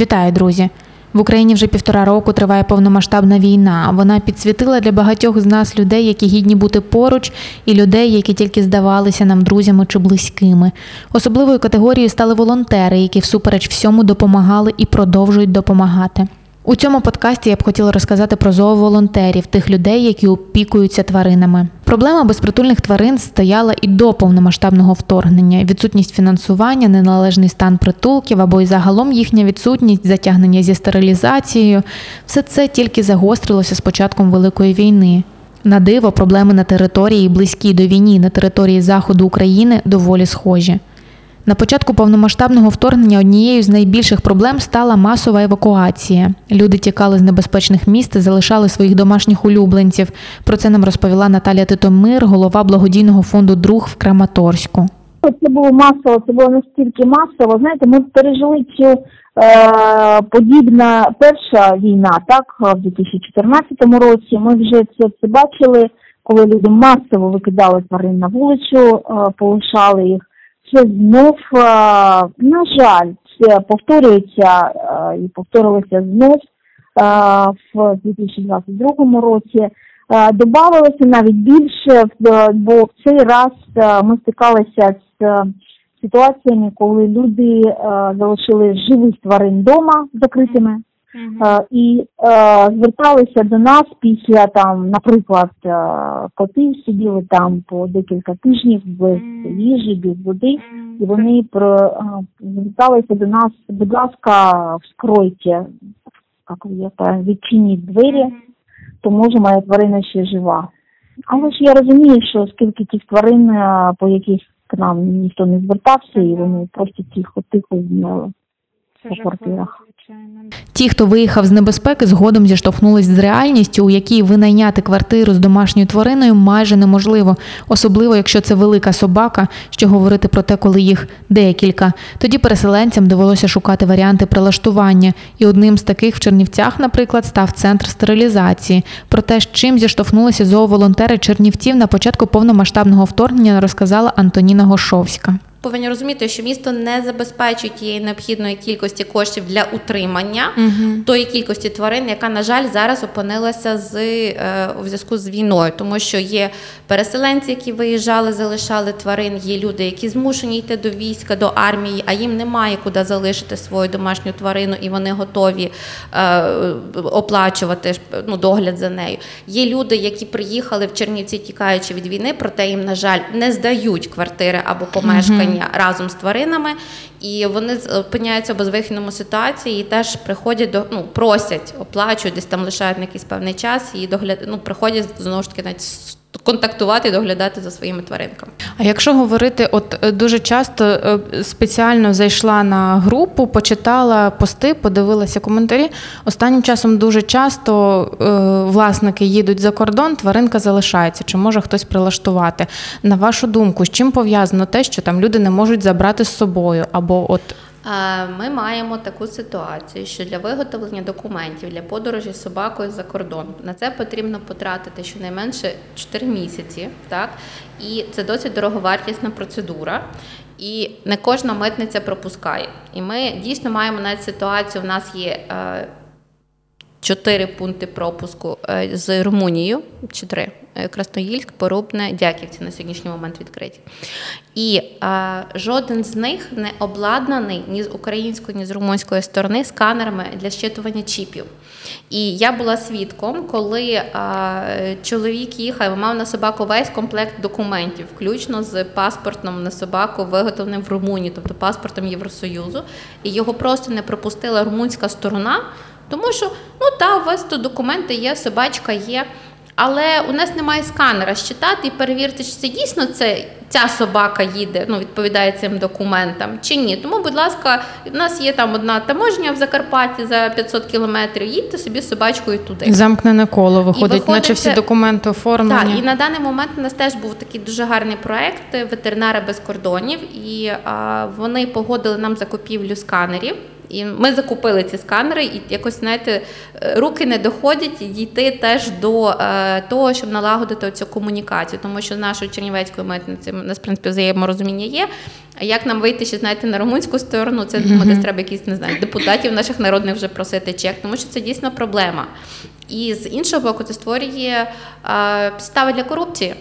Вітаю, друзі! В Україні вже півтора року триває повномасштабна війна. Вона підсвітила для багатьох з нас людей, які гідні бути поруч, і людей, які тільки здавалися нам друзями чи близькими. Особливою категорією стали волонтери, які всупереч всьому допомагали і продовжують допомагати. У цьому подкасті я б хотіла розказати про зооволонтерів, тих людей, які опікуються тваринами. Проблема безпритульних тварин стояла і до повномасштабного вторгнення. Відсутність фінансування, неналежний стан притулків або й загалом їхня відсутність, затягнення зі стерилізацією все це тільки загострилося з початком великої війни. На диво, проблеми на території, близькій до війні на території заходу України, доволі схожі. На початку повномасштабного вторгнення однією з найбільших проблем стала масова евакуація. Люди тікали з небезпечних міст, і залишали своїх домашніх улюбленців. Про це нам розповіла Наталія Титомир, голова благодійного фонду Друг в Краматорську. Це було масово, це було настільки масово. Знаєте, ми пережили цю е, подібна перша війна, так, в 2014 році. Ми вже це, це бачили, коли люди масово викидали тварин на вулицю, е, полишали їх це знов, е, на жаль, це повторюється е, і повторилося знов е, в 2022 році. Добавилося навіть більше, бо в цей раз ми стикалися з ситуаціями, коли люди залишили живих тварин вдома закритими. Е, і е, зверталися до нас після там, наприклад, е, коти сиділи там по декілька тижнів без їжі, без води, і вони про зверталися до нас, будь ласка, вскройте, як відчиніть двері, то може моя тварина ще жива. Але ж я розумію, що скільки тих тварин, по яких к нам ніхто не звертався, і вони просто тихо тихо зняли по квартирах. Ті, хто виїхав з небезпеки, згодом зіштовхнулись з реальністю, у якій винайняти квартиру з домашньою твариною майже неможливо, особливо якщо це велика собака, що говорити про те, коли їх декілька. Тоді переселенцям довелося шукати варіанти прилаштування, і одним з таких в Чернівцях, наприклад, став центр стерилізації. Про те, з чим зіштовхнулися зооволонтери Чернівців на початку повномасштабного вторгнення, розказала Антоніна Гошовська повинні розуміти, що місто не забезпечує тієї необхідної кількості коштів для утримання угу. тої кількості тварин, яка на жаль зараз опинилася з е, у зв'язку з війною, тому що є переселенці, які виїжджали, залишали тварин. Є люди, які змушені йти до війська, до армії, а їм немає куди залишити свою домашню тварину, і вони готові е, оплачувати ну, догляд за нею. Є люди, які приїхали в Чернівці, тікаючи від війни, проте їм, на жаль, не здають квартири або помешкання виховання разом з тваринами, і вони опиняються в безвихідному ситуації і теж приходять до ну просять, оплачують, десь там лишають на якийсь певний час і догляд, ну, приходять знову ж таки навіть контактувати доглядати за своїми тваринками. А якщо говорити, от е, дуже часто е, спеціально зайшла на групу, почитала пости, подивилася коментарі. Останнім часом дуже часто е, власники їдуть за кордон, тваринка залишається. Чи може хтось прилаштувати? На вашу думку, з чим пов'язано те, що там люди не можуть забрати з собою або от. Ми маємо таку ситуацію, що для виготовлення документів для подорожі з собакою за кордон на це потрібно потратити щонайменше 4 місяці, так і це досить дороговартісна процедура. І не кожна митниця пропускає. І ми дійсно маємо навіть ситуацію. У нас є е, чотири пункти пропуску е, з Румунією, чи три. Е, Красноїльськ, Порубне, Дяківці на сьогоднішній момент відкриті. І а, жоден з них не обладнаний ні з української, ні з румунської сторони сканерами для щитування чіпів. І я була свідком, коли а, чоловік їхав, мав на собаку весь комплект документів, включно з паспортом на собаку, виготовленим в Румунії, тобто паспортом Євросоюзу, і його просто не пропустила румунська сторона. Тому що ну та у вас тут документи є, собачка є. Але у нас немає сканера щитати і перевірити, чи це дійсно це ця собака їде, ну відповідає цим документам чи ні. Тому, будь ласка, у нас є там одна таможня в Закарпатті за 500 кілометрів. Їдьте собі з собачкою туди. Замкнене коло виходить, виходить наче всі документи оформлені. Так, і на даний момент у нас теж був такий дуже гарний проект ветеринари без кордонів, і а, вони погодили нам закупівлю сканерів І ми закупили ці сканери, і якось знаєте, е, руки не доходять і дійти теж до е, того, щоб налагодити цю комунікацію, тому що з нашою чернівецькою митницею у нас в принципі взаєморозуміння є. А як нам вийти ще знаєте на румунську сторону? Це думаю, десь треба якісь не знаю депутатів наших народних вже просити чек, тому що це дійсно проблема. І з іншого боку, це створює е, підстави для корупції.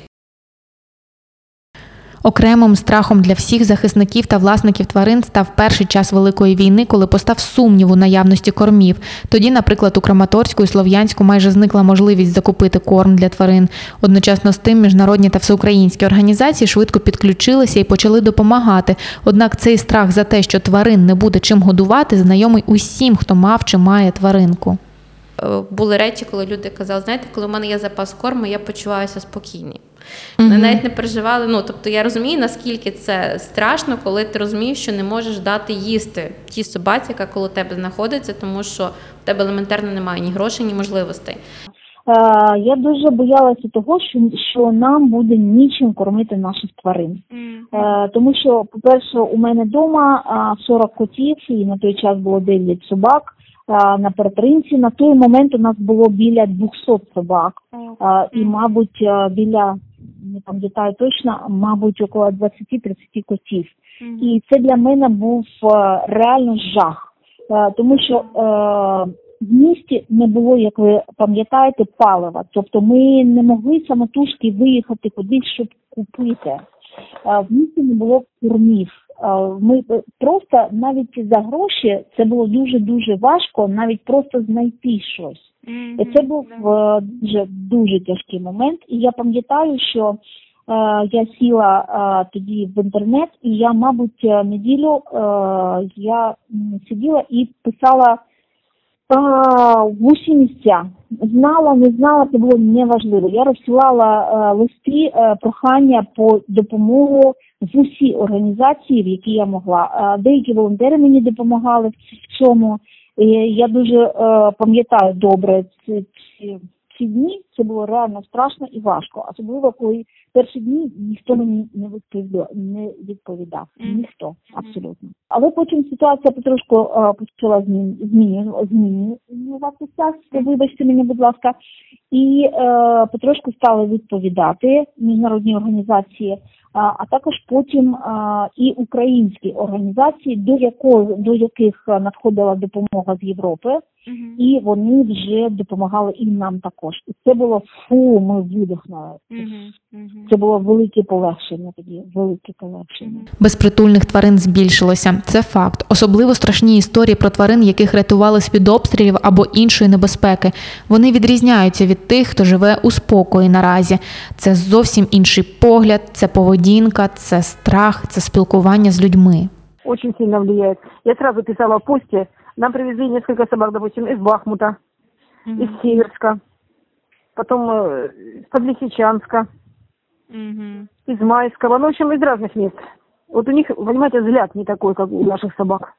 Окремим страхом для всіх захисників та власників тварин став перший час Великої війни, коли постав сумнів у наявності кормів. Тоді, наприклад, у Краматорську і Слов'янську майже зникла можливість закупити корм для тварин. Одночасно з тим, міжнародні та всеукраїнські організації швидко підключилися і почали допомагати. Однак цей страх за те, що тварин не буде чим годувати, знайомий усім, хто мав чи має тваринку. Е, Були речі, коли люди казали, знаєте, коли в мене є запас корму, я почуваюся спокійні. Вони навіть не переживали. Ну тобто я розумію, наскільки це страшно, коли ти розумієш, що не можеш дати їсти тій собаці, яка коло тебе знаходиться, тому що в тебе елементарно немає ні грошей, ні можливостей. Е, Я дуже боялася того, що, що нам буде нічим кормити наших тварин. Е, Тому що, по-перше, у мене вдома 40 котів, і на той час було 9 собак. Е, На перетримці на той момент у нас було біля 200 собак, Е, і, мабуть, е, біля не пам'ятаю точно, мабуть, около 20-30 котів. І це для мене був е, реально жах, Е, тому що е, в місті не було, як ви пам'ятаєте, палива. Тобто ми не могли самотужки виїхати кудись, щоб купити. В місті не було кормів. Ми просто навіть за гроші це було дуже дуже важко, навіть просто знайти щось. І це був е, дуже дуже тяжкий момент. І я пам'ятаю, що е, я сіла е, тоді в інтернет, і я, мабуть, неділю е, я сиділа і писала е, в усі місця. Знала, не знала, це було неважливо. Я розсилала е, листи е, прохання по допомогу в усі організації, в які я могла. Е, деякі волонтери мені допомагали в цьому. І я дуже е, пам'ятаю добре ці, ці, ці дні. Це було реально страшно і важко. Особливо коли перші дні ніхто мені не відповідав, не відповідав. Ніхто абсолютно. Але потім ситуація потрошку е, почала змін, зміню- змінюватися. Вибачте мені, будь ласка, і е, потрошку стали відповідати міжнародні організації. А, також потім і українські організації, до якої до яких е, надходила допомога з Європи, і вони вже допомагали і нам також. І це було фу, ми видихнули. Це було велике полегшення тоді, велике полегшення. Безпритульних тварин збільшилося. Це факт. Особливо страшні історії про тварин, яких рятували з-під обстрілів або іншої небезпеки. Вони відрізняються від тих, хто живе у спокої наразі. Це зовсім інший погляд, це поведінка, це страх, це спілкування з людьми. Очень сильно влияет. Я сразу писала в посте. Нам привезли несколько собак, допустим, из Бахмута, из Северска, потом э, из Подлесичанска, из Майского, ну, в общем, из разных мест. Вот у них, понимаете, взгляд не такой, как у наших собак.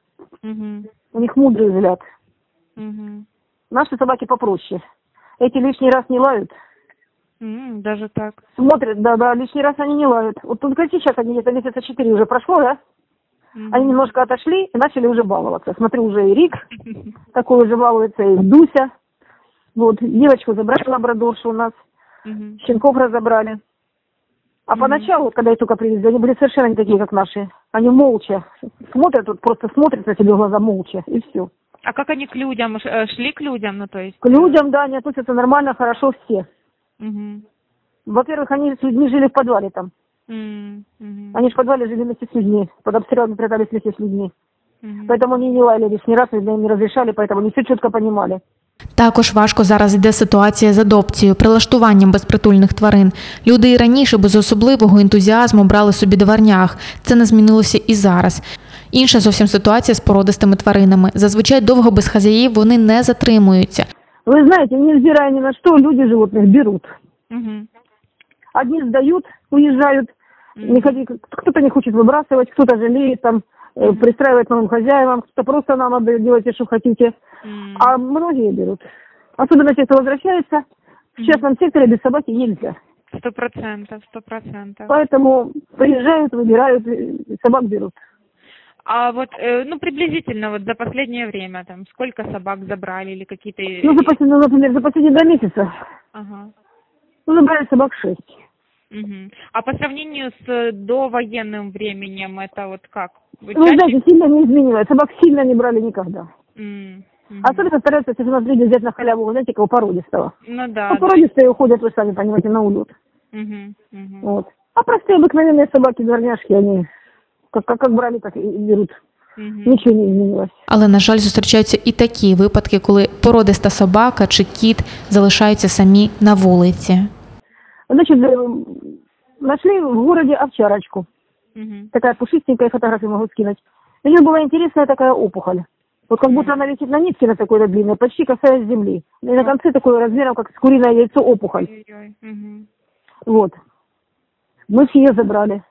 У них мудрый взгляд. Наши собаки попроще. Эти лишний раз не лают. М, Даже так. Смотрят, да-да, лишний раз они не лают. Вот тут сейчас они где-то месяца четыре уже прошло, да? Мгм. Они немножко отошли и начали уже баловаться. Смотрю, уже и Рик такой уже балуется, и Дуся. Вот, девочку забрали лабрадоршу у нас, Мгм. щенков разобрали. А Мгм. поначалу, когда их только привезли, они были совершенно не такие, как наши. Они молча смотрят, вот просто смотрят на тебе глаза молча, и все. А как они к людям э, шли к людям, ну то есть? К людям, да, они относятся нормально, хорошо все. Мгм. Во-первых, они с людьми жили в подвале там. М, мгм. Они же в подвале жили вместе с людьми. Под обстрелами прятались вместе с людьми. Мгм. Поэтому они не лаяли лишний раз, видно, им не разрешали, поэтому они все четко понимали. Також важко зараз йде ситуація з адопцією, прилаштуванням безпритульних тварин. Люди і раніше без особливого ентузіазму брали собі дворнях. Це не змінилося і зараз. Інша зовсім ситуація з породистими тваринами. Зазвичай довго без хазяїв вони не затримуються. Вы знаете, невзирая ни на что, люди животных берут. Мгм. Одни сдают, уезжают, Мгм. не ходи- кто-то не хочет выбрасывать, кто-то жалеет, там, э, пристраивает новым хозяевам, кто-то просто нам отдает, делайте, что хотите. М. А многие берут. Особенно те, кто возвращается. В частном секторе без собаки нельзя. Сто процентов, сто процентов. Поэтому приезжают, выбирают, собак берут. А вот, э, ну, приблизительно вот за последнее время там сколько собак забрали или какие-то... Ну, за последние, например, за последние два месяца, Ага. ну, забрали собак шесть. Мгм. А по сравнению с э, довоенным временем это вот как? Вы Ну, чаще- знаете, сильно не изменилось. Собак сильно не брали никогда. М, мгм. Особенно стараются, если у нас люди взять на халяву, вы знаете, кого породистого. Ну да. А да. породистые уходят, вы сами понимаете, на улет. Мгм, мгм. Вот. А простые обыкновенные собаки, дворняжки, они как, как, как брали, так и берут. Мгм. Ничего не изменилось. Але, на жаль, зустрічаються і такі випадки, коли породиста собака чи кіт залишаються самі на вулиці. Значит, э, нашли в городе овчарочку. Мгм. Такая пушистенькая, фотографию могу скинуть. У нее была интересная такая опухоль. Вот как будто она висит на нитке на такой длинной, почти касаясь земли. И на конце такой размером, как с куриное яйцо, опухоль. Ой-ой-ой. Мгм. Вот. Мы все ее забрали.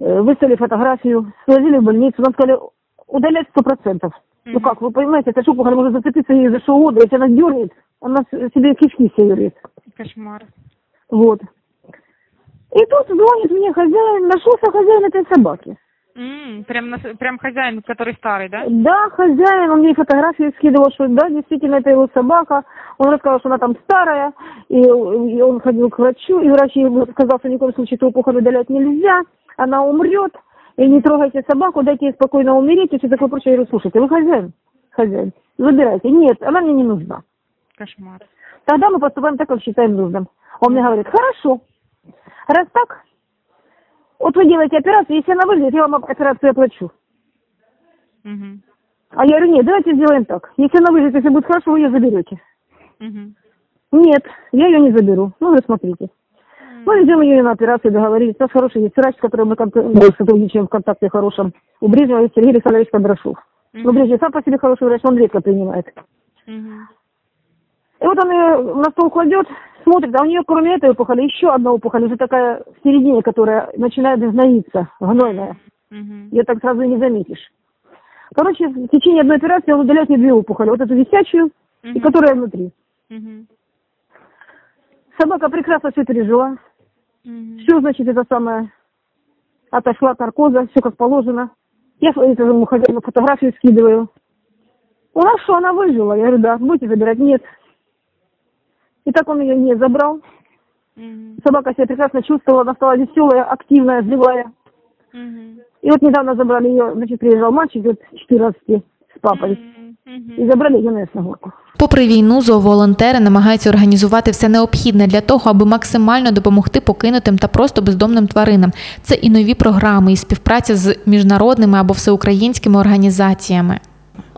Э, Выставили фотографию, свозили в больницу. Нам сказали, удалять сто процентов. Ну Мгм. как, вы понимаете, эта опухоль может зацепиться ей за что угодно. Если она дернет, она с- себе кишки все юрит. Кошмар. Вот. И тут звонит мне хозяин, нашелся хозяин этой собаки. М, Прям, на- прям хозяин, который старый, да? Да, хозяин, он мне фотографии скидывал, что да, действительно, это его собака. Он рассказал, что она там старая, и, и он ходил к врачу, и врач ему сказал, что ни в коем случае эту опухоль удалять нельзя, она умрет, и не трогайте собаку, дайте ей спокойно умереть, и все такое прочее. Я говорю, слушайте, вы хозяин? Хозяин. Забирайте. Нет, она мне не нужна. Кошмар. Тогда мы поступаем так, как считаем нужным. Он мне говорит, хорошо, раз так, вот вы делаете операцию, если она выживет, я вам операцию оплачу. Мгм. А я говорю, нет, давайте сделаем так. Если она выживет, если будет хорошо, вы ее заберете. Мгм. Нет, я ее не заберу. Ну, вы смотрите. Мы ведем ее на операцию, договорились. У нас хороший есть врач, с которым мы ну, сотрудничаем в контакте хорошем. У Брежнева есть Сергей Александрович Кондрашов. Но Брежнев сам по себе хороший врач, он редко принимает. Мгм. И вот он ее на стол кладет, смотрит, а у нее кроме этой опухоли еще одна опухоль, уже такая в середине, которая начинает гноиться, гнойная. Мгм. Ее так сразу и не заметишь. Короче, в течение одной операции он удаляет ей две опухоли. Вот эту висячую и Мгм. которая внутри. Мгм. Собака прекрасно все пережила. Мгм. Все, значит, это самое, отошла от наркоза, все как положено. Я этому хозяину фотографию скидываю. У нас что, она выжила? Я говорю, да, будете забирать? Нет. И так он ее не забрал. Мгм. Собака себя прекрасно чувствовала, она стала веселая, активная, живая. Мгм. И вот недавно забрали ее, значит, приезжал мальчик лет 14 с папой. Мгм. И забрали ее на Ясногорку. Попри війну, зооволонтери намагаються організувати все необхідне для того, аби максимально допомогти покинутим та просто бездомним тваринам. Це і нові програми, і співпраця з міжнародними або всеукраїнськими організаціями.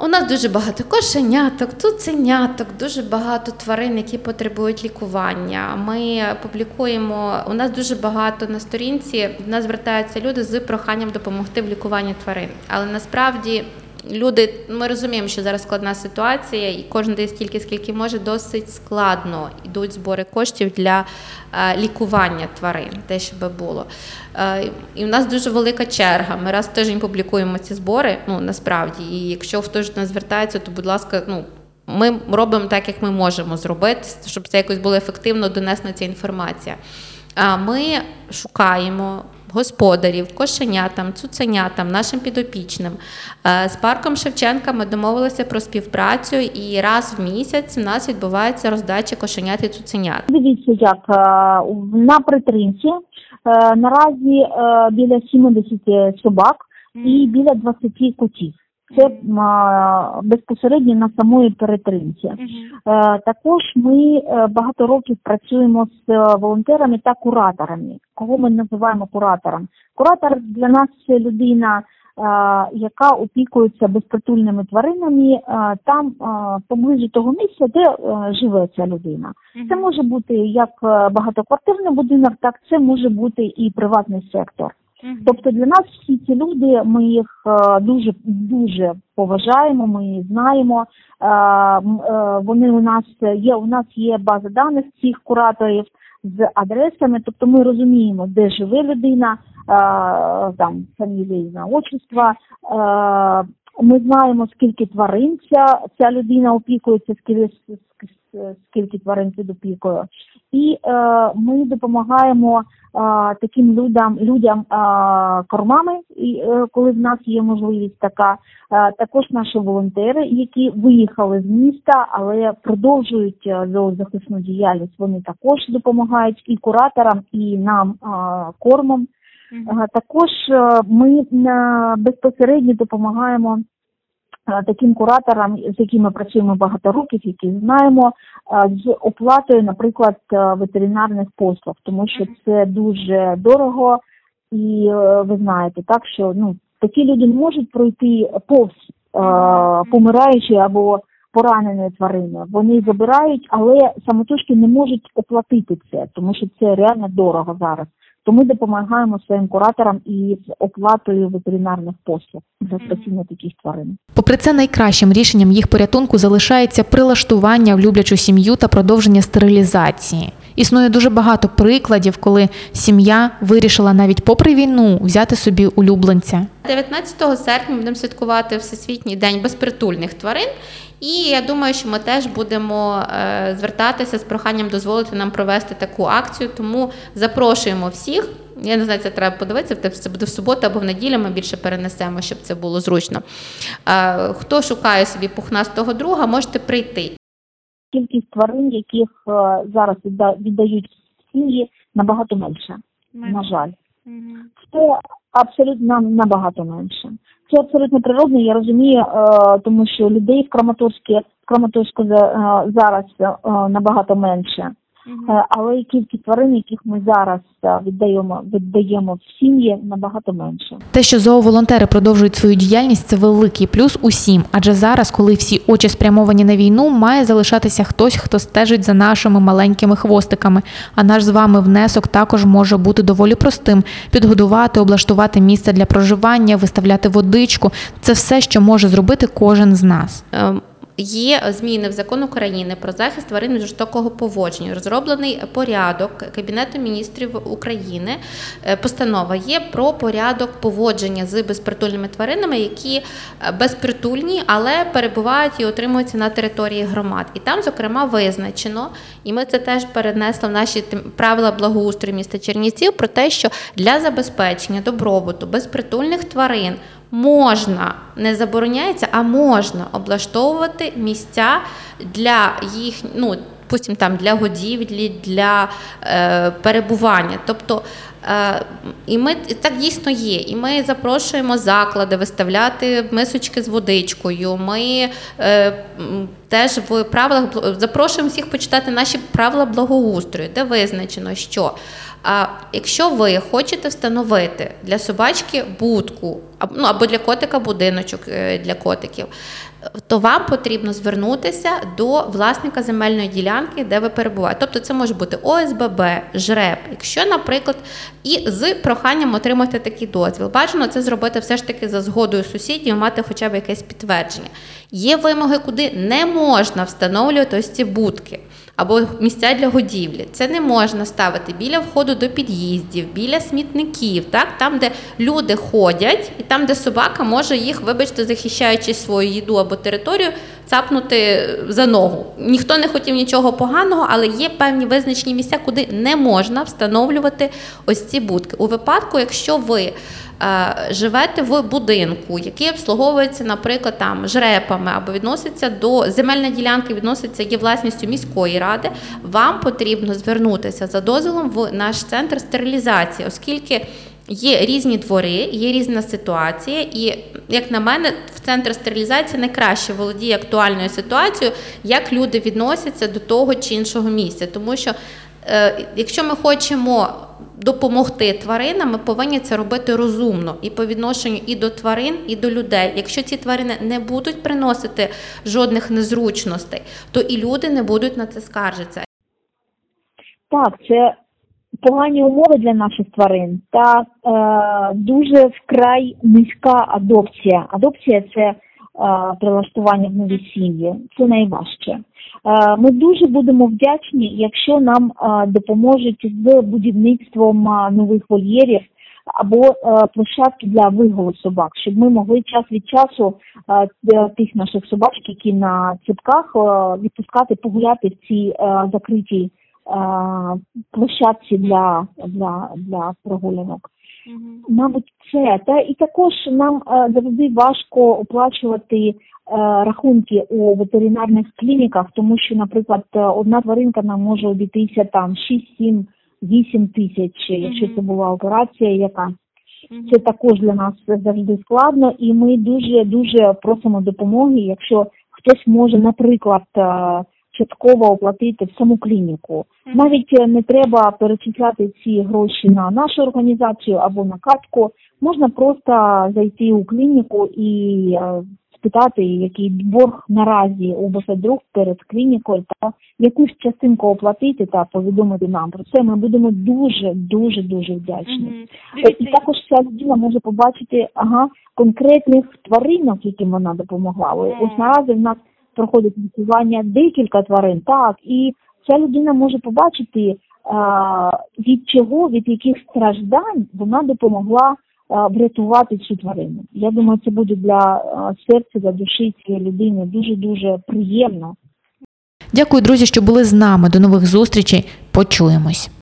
У нас дуже багато кошеняток, цуценяток, дуже багато тварин, які потребують лікування. Ми публікуємо. У нас дуже багато на сторінці. До нас звертаються люди з проханням допомогти в лікуванні тварин. Але насправді люди, ми розуміємо, що зараз складна ситуація, і кожен дає стільки, скільки може, досить складно йдуть збори коштів для е, лікування тварин, те, щоб було. Е, І в нас дуже велика черга. Ми раз в тиждень публікуємо ці збори. Ну насправді, і якщо хтось до нас звертається, то будь ласка, ну. Ми робимо так, як ми можемо зробити, щоб це якось було ефективно донесена ця інформація. А ми шукаємо господарів, кошенятам, цуценятам, нашим підопічним. Е, З парком Шевченка ми домовилися про співпрацю, і раз в місяць у нас відбувається роздача кошенят і цуценят. Дивіться, як е, на притримці е, наразі біля 70 собак і біля 20 котів. Це безпосередньо на самої перетримці. Е, Також ми е, багато років працюємо з е, волонтерами та кураторами. Кого ми називаємо куратором? Куратор для нас це людина, яка опікується безпритульними тваринами там е, поблизу того місця, де живе ця людина. Це може бути як багатоквартирний будинок, так це може бути і приватний сектор. Тобто для нас всі ці люди, ми їх е, дуже дуже поважаємо, ми їх знаємо. Е, е, Вони у нас є. У нас є база даних цих кураторів з адресами. Тобто ми розуміємо, де живе людина, там фамілія, ім'я, отчество. Ми знаємо, скільки тварин ця, ця людина опікується, скільки, скільки тварин під опікою. І е, ми допомагаємо е, таким людям, людям е, кормами, і, е, коли в нас є можливість така. Е, також наші волонтери, які виїхали з міста, але продовжують е, зоозахисну діяльність. Вони також допомагають і кураторам, і нам е, кормом. Е, Також е, ми безпосередньо допомагаємо е, таким кураторам, з якими працюємо багато років, які знаємо, з оплатою, наприклад, ветеринарних послуг, тому що це дуже дорого, і ви знаєте, так що ну такі люди не можуть пройти повз помираючої або пораненої тварини. Вони забирають, але самотужки не можуть оплатити це, тому що це реально дорого зараз. То ми допомагаємо своїм кураторам і з оплатою ветеринарних послуг за спасіння таких тварин. Попри це, найкращим рішенням їх порятунку залишається прилаштування в люблячу сім'ю та продовження стерилізації. Існує дуже багато прикладів, коли сім'я вирішила навіть попри війну взяти собі улюбленця. 19 серпня будемо святкувати Всесвітній день безпритульних тварин. І я думаю, що ми теж будемо е, звертатися з проханням дозволити нам провести таку акцію. Тому запрошуємо всіх. Я не знаю, це треба подивитися. Це буде в суботу або в неділю. Ми більше перенесемо, щоб це було зручно. Е, хто шукає собі пухнастого друга, можете прийти. Кількість тварин, яких е, зараз відда- віддають в сім'ї, набагато менше. На жаль, це абсолютно набагато менше. Це абсолютно природно. Я розумію, е, тому що людей в Краматорську, е, зараз набагато менше. Е, Але і кількість тварин, яких ми зараз е, віддаємо, віддаємо в сім'ї, набагато менше. Те, що зооволонтери продовжують свою діяльність, це великий плюс усім. Адже зараз, коли всі очі спрямовані на війну, має залишатися хтось, хто стежить за нашими маленькими хвостиками. А наш з вами внесок також може бути доволі простим: підгодувати, облаштувати місце для проживання, виставляти водичку. Це все, що може зробити кожен з нас. Є зміни в закон України про захист тварин від жорстокого поводження. Розроблений порядок Кабінету міністрів України. е, Постанова є про порядок поводження з безпритульними тваринами, які е, безпритульні, але перебувають і отримуються на території громад. І там, зокрема, визначено, і ми це теж перенесли в наші правила благоустрою міста Чернівців про те, що для забезпечення добробуту безпритульних тварин можна, не забороняється, а можна облаштовувати місця для їх, ну, допустим, там для годівлі, для е, перебування. Тобто, і ми так дійсно є. І ми запрошуємо заклади виставляти мисочки з водичкою. Ми е, теж в правилах запрошуємо всіх почитати наші правила благоустрою, де визначено, що а якщо ви хочете встановити для собачки будку, ну або для котика будиночок е, для котиків, то вам потрібно звернутися до власника земельної ділянки, де ви перебуваєте. Тобто це може бути ОСББ, ЖРЕБ. Якщо, наприклад, і з проханням отримати такий дозвіл. Бажано це зробити все ж таки за згодою сусідів, мати хоча б якесь підтвердження. Є вимоги, куди не можна встановлювати ось ці будки або місця для годівлі. Це не можна ставити біля входу до під'їздів, біля смітників, так? там, де люди ходять, і там, де собака може їх, вибачте, захищаючи свою їду або територію, цапнути за ногу. Ніхто не хотів нічого поганого, але є певні визначені місця, куди не можна встановлювати ось ці будки. У випадку, якщо ви е, живете в будинку, який обслуговується, наприклад, там жрепами або відноситься до земельної ділянки, відноситься є власністю міської ради, вам потрібно звернутися за дозволом в наш центр стерилізації, оскільки. Є різні двори, є різна ситуація, і як на мене, в центр стерилізації найкраще володіє актуальною ситуацією, як люди відносяться до того чи іншого місця. Тому що е, якщо ми хочемо допомогти тваринам, ми повинні це робити розумно і по відношенню і до тварин, і до людей. Якщо ці тварини не будуть приносити жодних незручностей, то і люди не будуть на це скаржитися. Так, це погані умови для наших тварин та е, дуже вкрай низька адопція. Адопція це е, прилаштування в нові сім'ї. Це найважче. Е, ми дуже будемо вдячні, якщо нам е, допоможуть з будівництвом нових вольєрів. або площадки для вигулу собак, щоб ми могли час від часу тих наших собачок, які на ціпках, відпускати погуляти в цій закритій площадці для, для, для прогулянок. Мгм. Мабуть, це. Та і також нам е, завжди важко оплачувати е, рахунки у ветеринарних клініках, тому що, наприклад, е, одна тваринка нам може обійтися там 6, 7, 8 тисяч, якщо це була операція, яка. Це також для нас завжди складно, і ми дуже дуже просимо допомоги, якщо хтось може, наприклад, е, частково оплатити в саму клініку. Навіть е, не треба перечисляти ці гроші на нашу організацію або на картку. Можна просто зайти у клініку і е, спитати, який борг наразі у Босадруг перед клінікою, та якусь частинку оплатити та повідомити нам про це. Ми будемо дуже дуже дуже вдячні. Е, І також ця людина може побачити ага, конкретних тваринок, яким вона допомогла. Ось наразі в нас проходить лікування декілька тварин, так, і ця людина може побачити, від чого, від яких страждань вона допомогла врятувати цю тварину. Я думаю, це буде для серця, для душі цієї людини дуже дуже приємно. Дякую, друзі, що були з нами. До нових зустрічей. Почуємось.